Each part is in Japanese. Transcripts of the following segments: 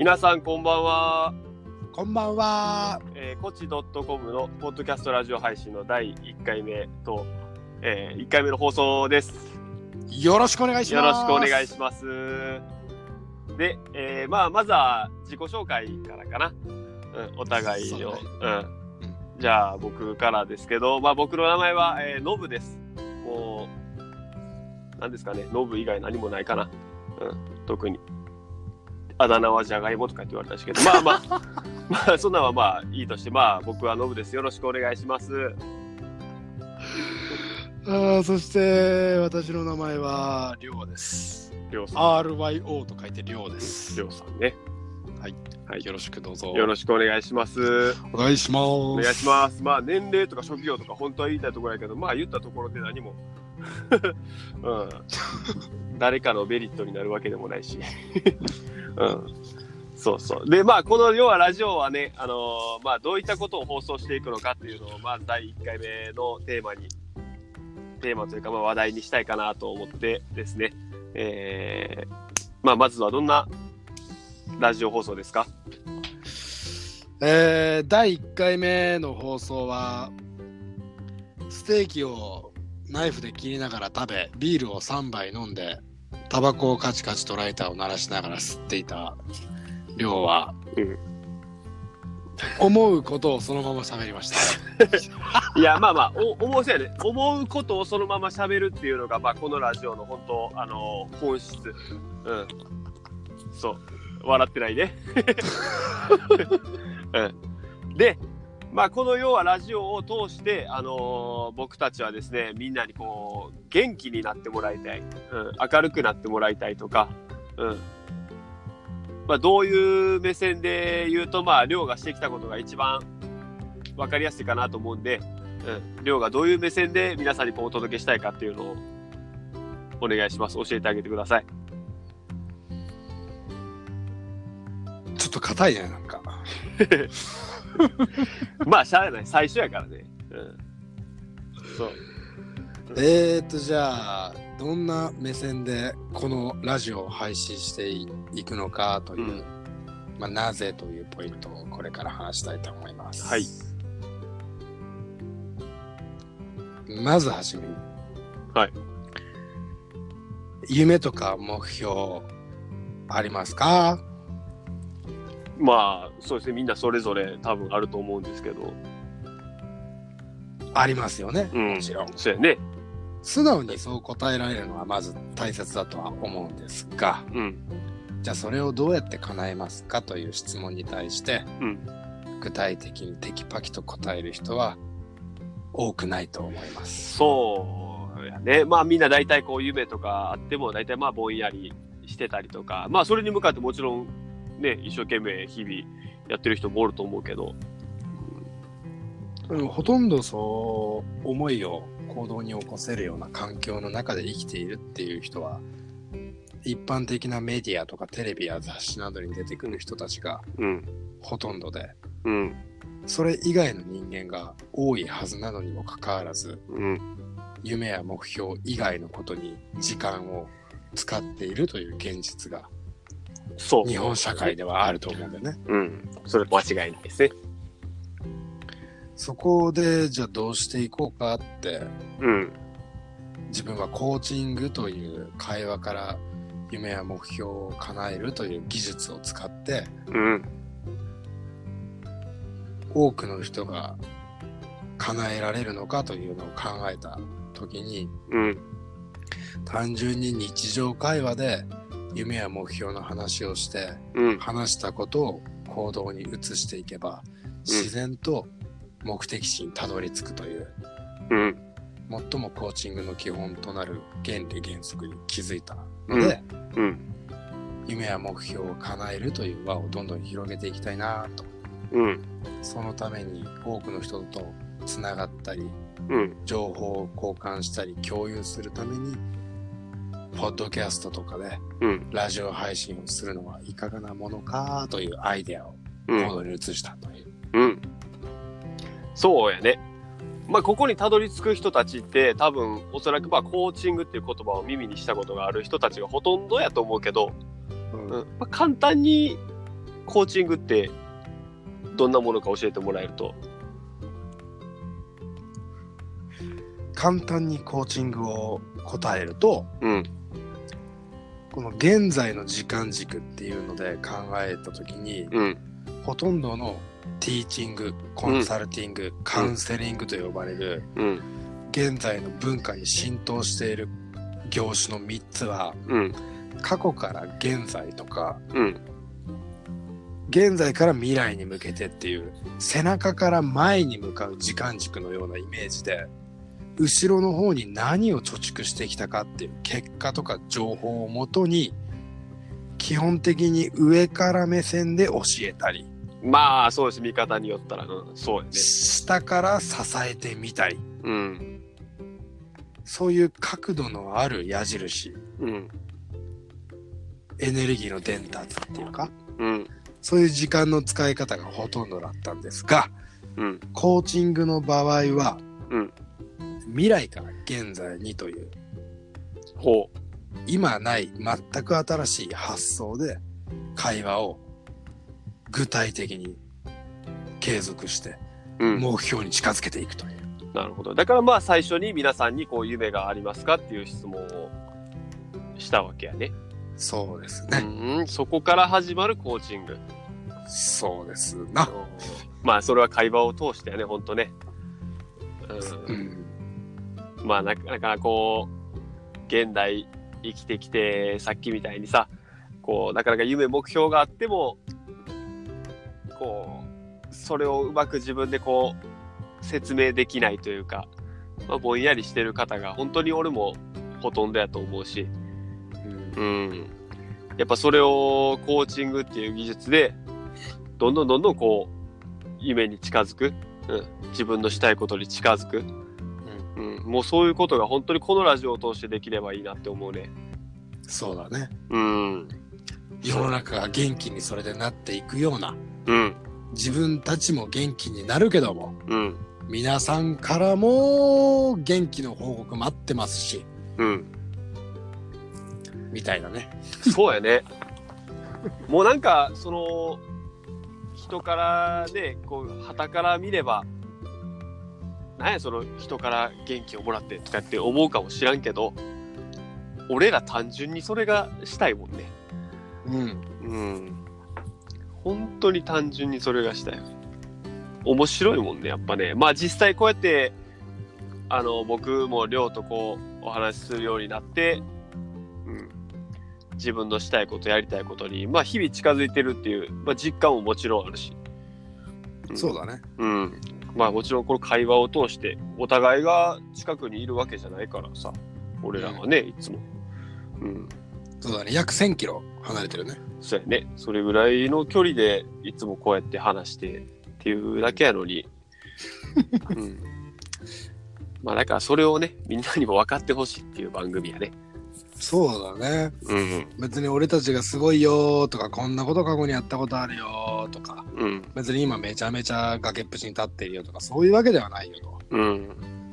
皆さんこんばんは。こんばんは。えー、こち .com のポッドキャストラジオ配信の第1回目と、えー、1回目の放送です。よろしくお願いしよます。ろしくお願いします。で、えーまあ、まずは自己紹介からかな。うん、お互いの。そうねうん。じゃあ、僕からですけど、まあ、僕の名前は、えー、ノブです。もう、なんですかね、ノブ以外何もないかな。うん、特に。あだ名はじゃがいもとかって言われたんですけど、まあまあ、まあ、そんなんはまあいいとして、まあ、僕はノブです。よろしくお願いします。あーそして、私の名前は、りょうです。りょうさん。RYO と書いてりょうです。りょうさんね。はいよろしくどうぞ。よろしくお願いします。お願いします。お願いします。まあ、年齢とか職業とか本当は言いたいところやけど、まあ、言ったところで何も、うん、誰かのメリットになるわけでもないし、うん、そうそう。で、まあ、この要はラジオはね、あのーまあ、どういったことを放送していくのかっていうのを、まあ、第1回目のテーマに、テーマというか、まあ、話題にしたいかなと思ってですね、えーまあ、まずはどんなラジオ放送ですか？えー第1回目の放送は、ステーキをナイフで切りながら食べ、ビールを3杯飲んで、タバコをカチカチとライターを鳴らしながら吸っていた量は、うん思うことをそのまま喋りました。いや、まあまあ、お思うやね。思うことをそのまま喋るっていうのが、まあ、このラジオの本当、あの本質。うん。そう。笑ってないね。うん。で、まあ、この要はラジオを通して、あのー僕たちはですね、みんなにこう、元気になってもらいたい。うん。明るくなってもらいたいとか、うん。まあ、どういう目線で言うと、まあ、亮がしてきたことが一番分かりやすいかなと思うんで、うん、亮がどういう目線で皆さんにこうお届けしたいかっていうのをお願いします。教えてあげてください。ちょっと硬いね、なんか。まあ、しゃあない。最初やからね。うん。そう。えーと、じゃあ、どんな目線でこのラジオを配信していくのかという、うんまあ、なぜというポイントをこれから話したいと思います。はい。まずはじめに。はい。夢とか目標ありますか？まあ、そうですね。みんなそれぞれ多分あると思うんですけど。ありますよね。うん。もちろん。そうやね。素直にそう答えられるのはまず大切だとは思うんですが、うん。じゃあそれをどうやって叶えますかという質問に対して、うん具体的にテキパキと答える人は多くないと思います。そうやね。まあ、みんな大体こう夢とかあっても、大体まあ、ぼんやりしてたりとか、まあ、それに向かってもちろん、ね、一生懸命日々やってる人もおると思うけど、うんほとんどそう思いを行動に起こせるような環境の中で生きているっていう人は一般的なメディアとかテレビや雑誌などに出てくる人たちがうん。ほとんどでうん。それ以外の人間が多いはずなのにもかかわらずうん。夢や目標以外のことに時間を使っているという現実がそう。日本社会ではあると思うんだよね。うん。それ間違いないですね。そこでじゃあどうしていこうかってうん。自分はコーチングという会話から夢や目標を叶えるという技術を使ってうん。多くの人が叶えられるのかというのを考えた時にうん。単純に日常会話で夢や目標の話をしてうん。話したことを行動に移していけば自然と目的地にたどり着くといううん。最もコーチングの基本となる原理原則に気づいたので、うん。夢や目標を叶えるという輪をどんどん広げていきたいなとうん。そのために多くの人とつながったりうん。情報を交換したり共有するためにポッドキャストとかでうん。ラジオ配信をするのはいかがなものかというアイデアをうん。行動に移したという、うん。そうやね。まあ、ここにたどり着く人たちって、多分、おそらく、まあ、コーチングっていう言葉を耳にしたことがある人たちがほとんどやと思うけど、うんうんまあ、簡単にコーチングってどんなものか教えてもらえると？簡単にコーチングを答えると、うん。この現在の時間軸っていうので考えた時に、うん。ほとんどのティーチング、コンサルティング、カウンセリングと呼ばれる、うん。現在の文化に浸透している業種の3つは、うん。過去から現在とか、うん。現在から未来に向けてっていう、背中から前に向かう時間軸のようなイメージで、後ろの方に何を貯蓄してきたかっていう結果とか情報をもとに、基本的に上から目線で教えたり、まあ、そうです。見方によったら、うん、そうやね。下から支えてみたり、うん。そういう角度のある矢印、うん。エネルギーの伝達っていうか、うん。そういう時間の使い方がほとんどだったんですが、うん。コーチングの場合は、うん未来から現在にという、ほ今ない全く新しい発想で会話を具体的に継続してう。うん。目標に近づけていくという。なるほど。だからまあ、最初に皆さんにこう、夢がありますかっていう質問をしたわけやね。そうですうね。ん。そこから始まるコーチング。そうですな。まあ、それは会話を通してやね、ほんとね。ううん。ん。まあ、なかなかこう、現代生きてきて、さっきみたいにさ、こう、なかなか夢、目標があっても、こう、それをうまく自分でこう、説明できないというか、まあ、ぼんやりしてる方が、本当に俺もほとんどやと思うし、うん。うん。やっぱそれをコーチングっていう技術で、どんどんどんどんこう、夢に近づく、うん、自分のしたいことに近づく、うん、もうそういうことが本当にこのラジオを通してできればいいなって思うね。そうだね。うん。世の中が元気にそれでなっていくような、うん。自分たちも元気になるけども、うん。皆さんからも元気の報告待ってますし、うん。みたいなね。そうやね。もうなんか、その、人からね、こう、旗から見れば、なんやその人から元気をもらってとかって思うかもしらんけど、俺ら単純にそれがしたいもんね。うん。うん。本当に単純にそれがしたい。面白いもんね、やっぱね。まあ実際こうやって、あの、僕も亮とこう、お話しするようになって、うん。自分のしたいこと、やりたいことに、まあ日々近づいてるっていう、まあ実感ももちろんあるし。んそうだね。うん。まあもちろんこの会話を通して、お互いが近くにいるわけじゃないからさ、俺らはね、いつも。うん。そうだね。約1000キロ離れてるね。そうやね。それぐらいの距離でいつもこうやって話してっていうだけやのに。うん。まあだからそれをね、みんなにも分かってほしいっていう番組やね。そうだね。うん。別に俺たちがすごいよーとか、こんなこと過去にやったことあるよーとか、うん。別に今めちゃめちゃ崖っぷちに立っているよとか、そういうわけではないよと。うん。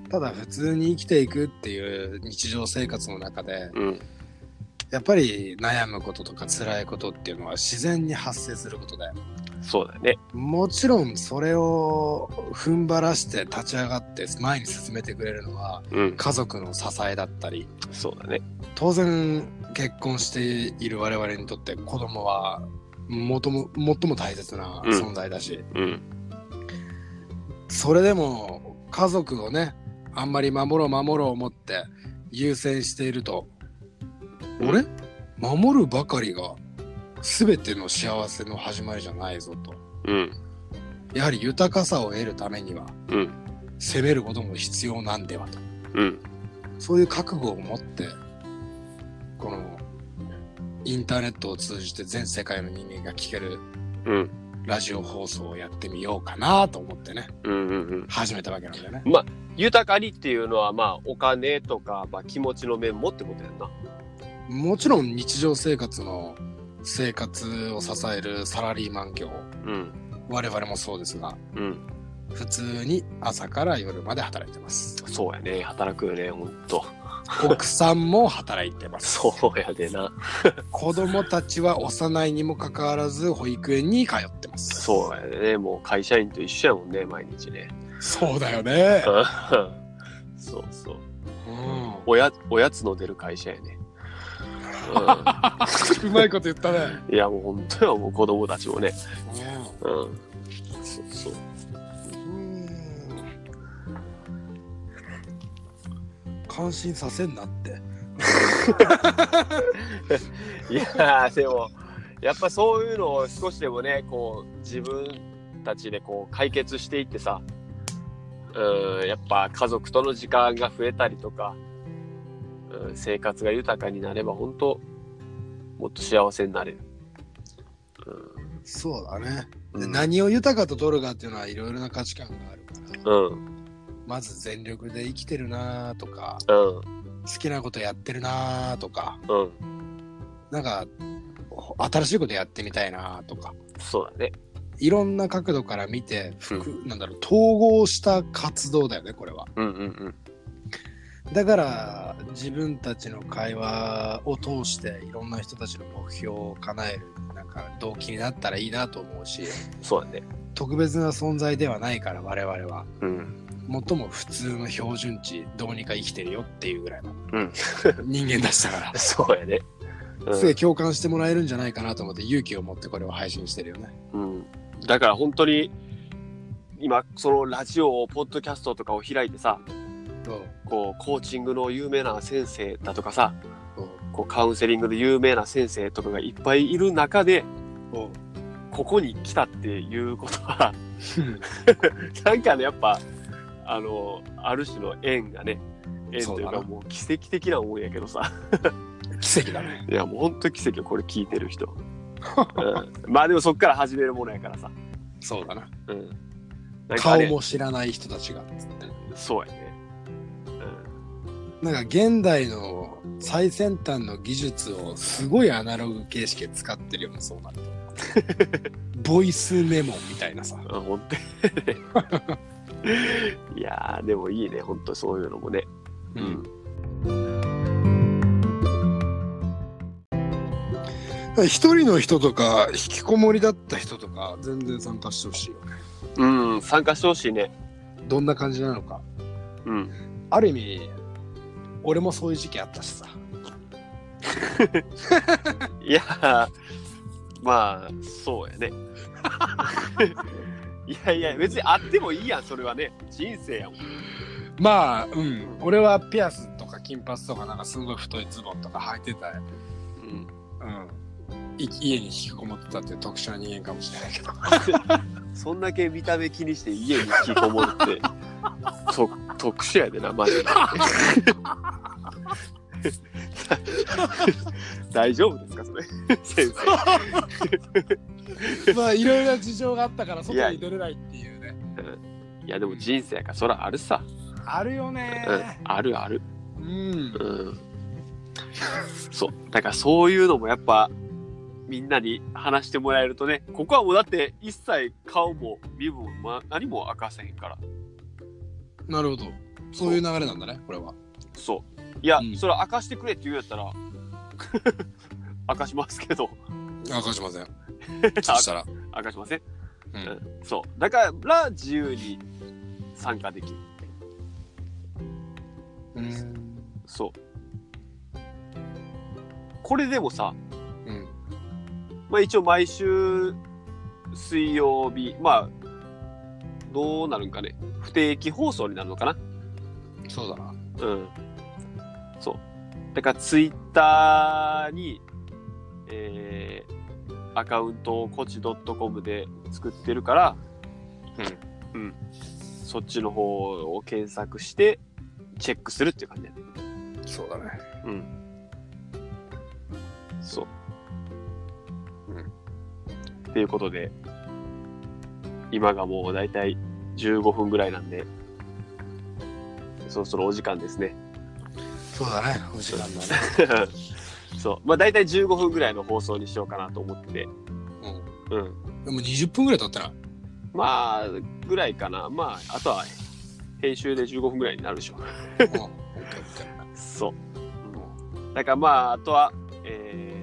ただ普通に生きていくっていう日常生活の中で、うん。やっぱり悩むこととか辛いことっていうのは自然に発生することで、そうだね。もちろんそれを踏ん張らして立ち上がって前に進めてくれるのはうん。家族の支えだったり、そうだね。当然結婚している我々にとって子供はもとも最も大切な存在だし、うん。それでも家族をねあんまり守ろう守ろう思って優先していると、うん俺守るばかりが全ての幸せの始まりじゃないぞとうん。やはり豊かさを得るためにはうん。攻めることも必要なんではとうん。そういう覚悟を持ってこのインターネットを通じて全世界の人間が聞けるうん。ラジオ放送をやってみようかなと思ってねうん。うん。始めたわけなんだよね。豊かにっていうのは、まあ、お金とか、まあ、気持ちの面もってことやんな。もちろん日常生活の生活を支えるサラリーマン業うん。我々もそうですがうん。普通に朝から夜まで働いてますそうやね。働くよね、ほんと。奥さんも働いてます。そうやでな。子供たちは幼いにもかかわらず保育園に通ってます。そうやでね。もう会社員と一緒やもんね、毎日ね。そうだよね。そうそう。うんおやおやつの出る会社やね。うまいこと言ったね。うん、いやもう本当よ、もう子供たちもね。ううん。そうそう。ん感心させんなって。いやーでもやっぱそういうのを少しでもねこう自分たちでこう解決していってさうんやっぱ家族との時間が増えたりとか、うん、生活が豊かになれば本当もっと幸せになれる。そうだね。でうん、何を豊かと取るかっていうのはいろいろな価値観があるから、うん。まず全力で生きてるなとか、うん。好きなことやってるなとか、うん。なんか新しいことやってみたいなとか、そうだね。いろんな角度から見て、ふくなんだろう、統合した活動だよね、これは。うんうんうんだから、自分たちの会話を通して、いろんな人たちの目標を叶える、なんか動機になったらいいなと思うし、そうだね。特別な存在ではないから、我々は。うん最も普通の標準値、どうにか生きてるよっていうぐらいのうん人間だしたから。そうやね。うんすげえ共感してもらえるんじゃないかなと思って勇気を持ってこれを配信してるよね。うん、だから本当に今そのラジオをポッドキャストとかを開いてさこうコーチングの有名な先生だとかさこうカウンセリングで有名な先生とかがいっぱいいる中でここに来たっていうことは なんかねやっぱあのある種の縁がね縁というかもう奇跡的なもんやけどさ。奇跡だね。いやもう本当奇跡よこれ聞いてる人、うん、まあでもそっから始めるものやからさ、そうだな。うん、なんかあれ顔も知らない人たちが。そうやね。なんか現代の最先端の技術をすごいアナログ形式で使ってるよね、そうなると。ボイスメモみたいなさ。うん、本当にいやー、でもいいね、本当そういうのもね。うん。一人の人とか引きこもりだった人とか全然参加してほしいよね。うん、参加してほしいね。どんな感じなのか。うん。ある意味、俺もそういう時期あったしさ。いやー、まあ、そうやね。いやいや、別にあってもいいやん、それはね。人生やもん。まあ、うん。俺はピアスとか金髪とかなんかすごい太いズボンとか履いてた。うん。うん。い家に引きこもってたって特殊な人間かもしれないけど。そんだけ見た目気にして家に引きこもるって、と特殊やでな、マジで。大丈夫ですか、それ？先生。まあ、いろいろな事情があったから外に出れないっていうね。いや、でも人生やから、そらあるさ。あるよねうん、あるある。うん。うん。そう。だからそういうのもやっぱ、みんなに話してもらえるとね、ここはもうだって一切顔も身分もま何も明かせへんから。なるほど。そういう流れなんだね、これは。そう。いや、うんそれ明かしてくれって言うんやったら、明かしますけど、明かしません。そしたら。明かしません。う。うんん。そう。だから自由に参加できる。うん。そう。これでもさ、うん。まあ一応毎週水曜日、まあ、どうなるんかね。不定期放送になるのかな。そうだな。うん。そう。だからツイッターに、えー、アカウントをコチ .com で作ってるから、うん。うん。そっちの方を検索して、チェックするっていう感じだね。そうだね。うん。そう。うんっていうことで、今がもうだいたい15分ぐらいなんで、そろそろお時間ですね。そうだね。お時間だね。そう。まあだいたい15分ぐらいの放送にしようかなと思ってて。うん。うん。でも20分ぐらい経ってない。まあ、ぐらいかな。まあ、あとは編集で15分ぐらいになるでしょ。う そう。うんだからまあ、あとは、えー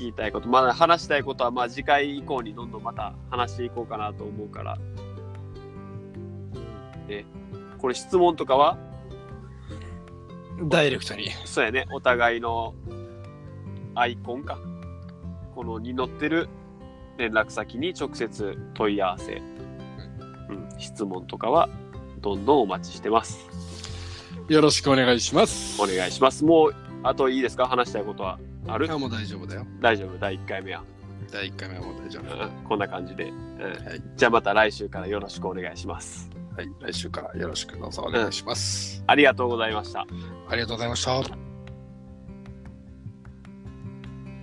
聞きたいこと、まだ話したいことは、まあ次回以降にどんどんまた話していこうかなと思うから。え、これ質問とかは？ダイレクトに。そうやね、お互いのアイコンか。このに載ってる連絡先に直接問い合わせ、うん、質問とかはどんどんお待ちしてます。よろしくお願いします。お願いします。もう、あといいですか？話したいことはある？あもう大丈夫だよ。大丈夫、第1回目は。第1回目はもう大丈夫。うん、こんな感じで、うんはいじゃあまた来週からよろしくお願いします。はい、来週からよろしくどうぞお願いします。ありがとうございました。ありがとうございました。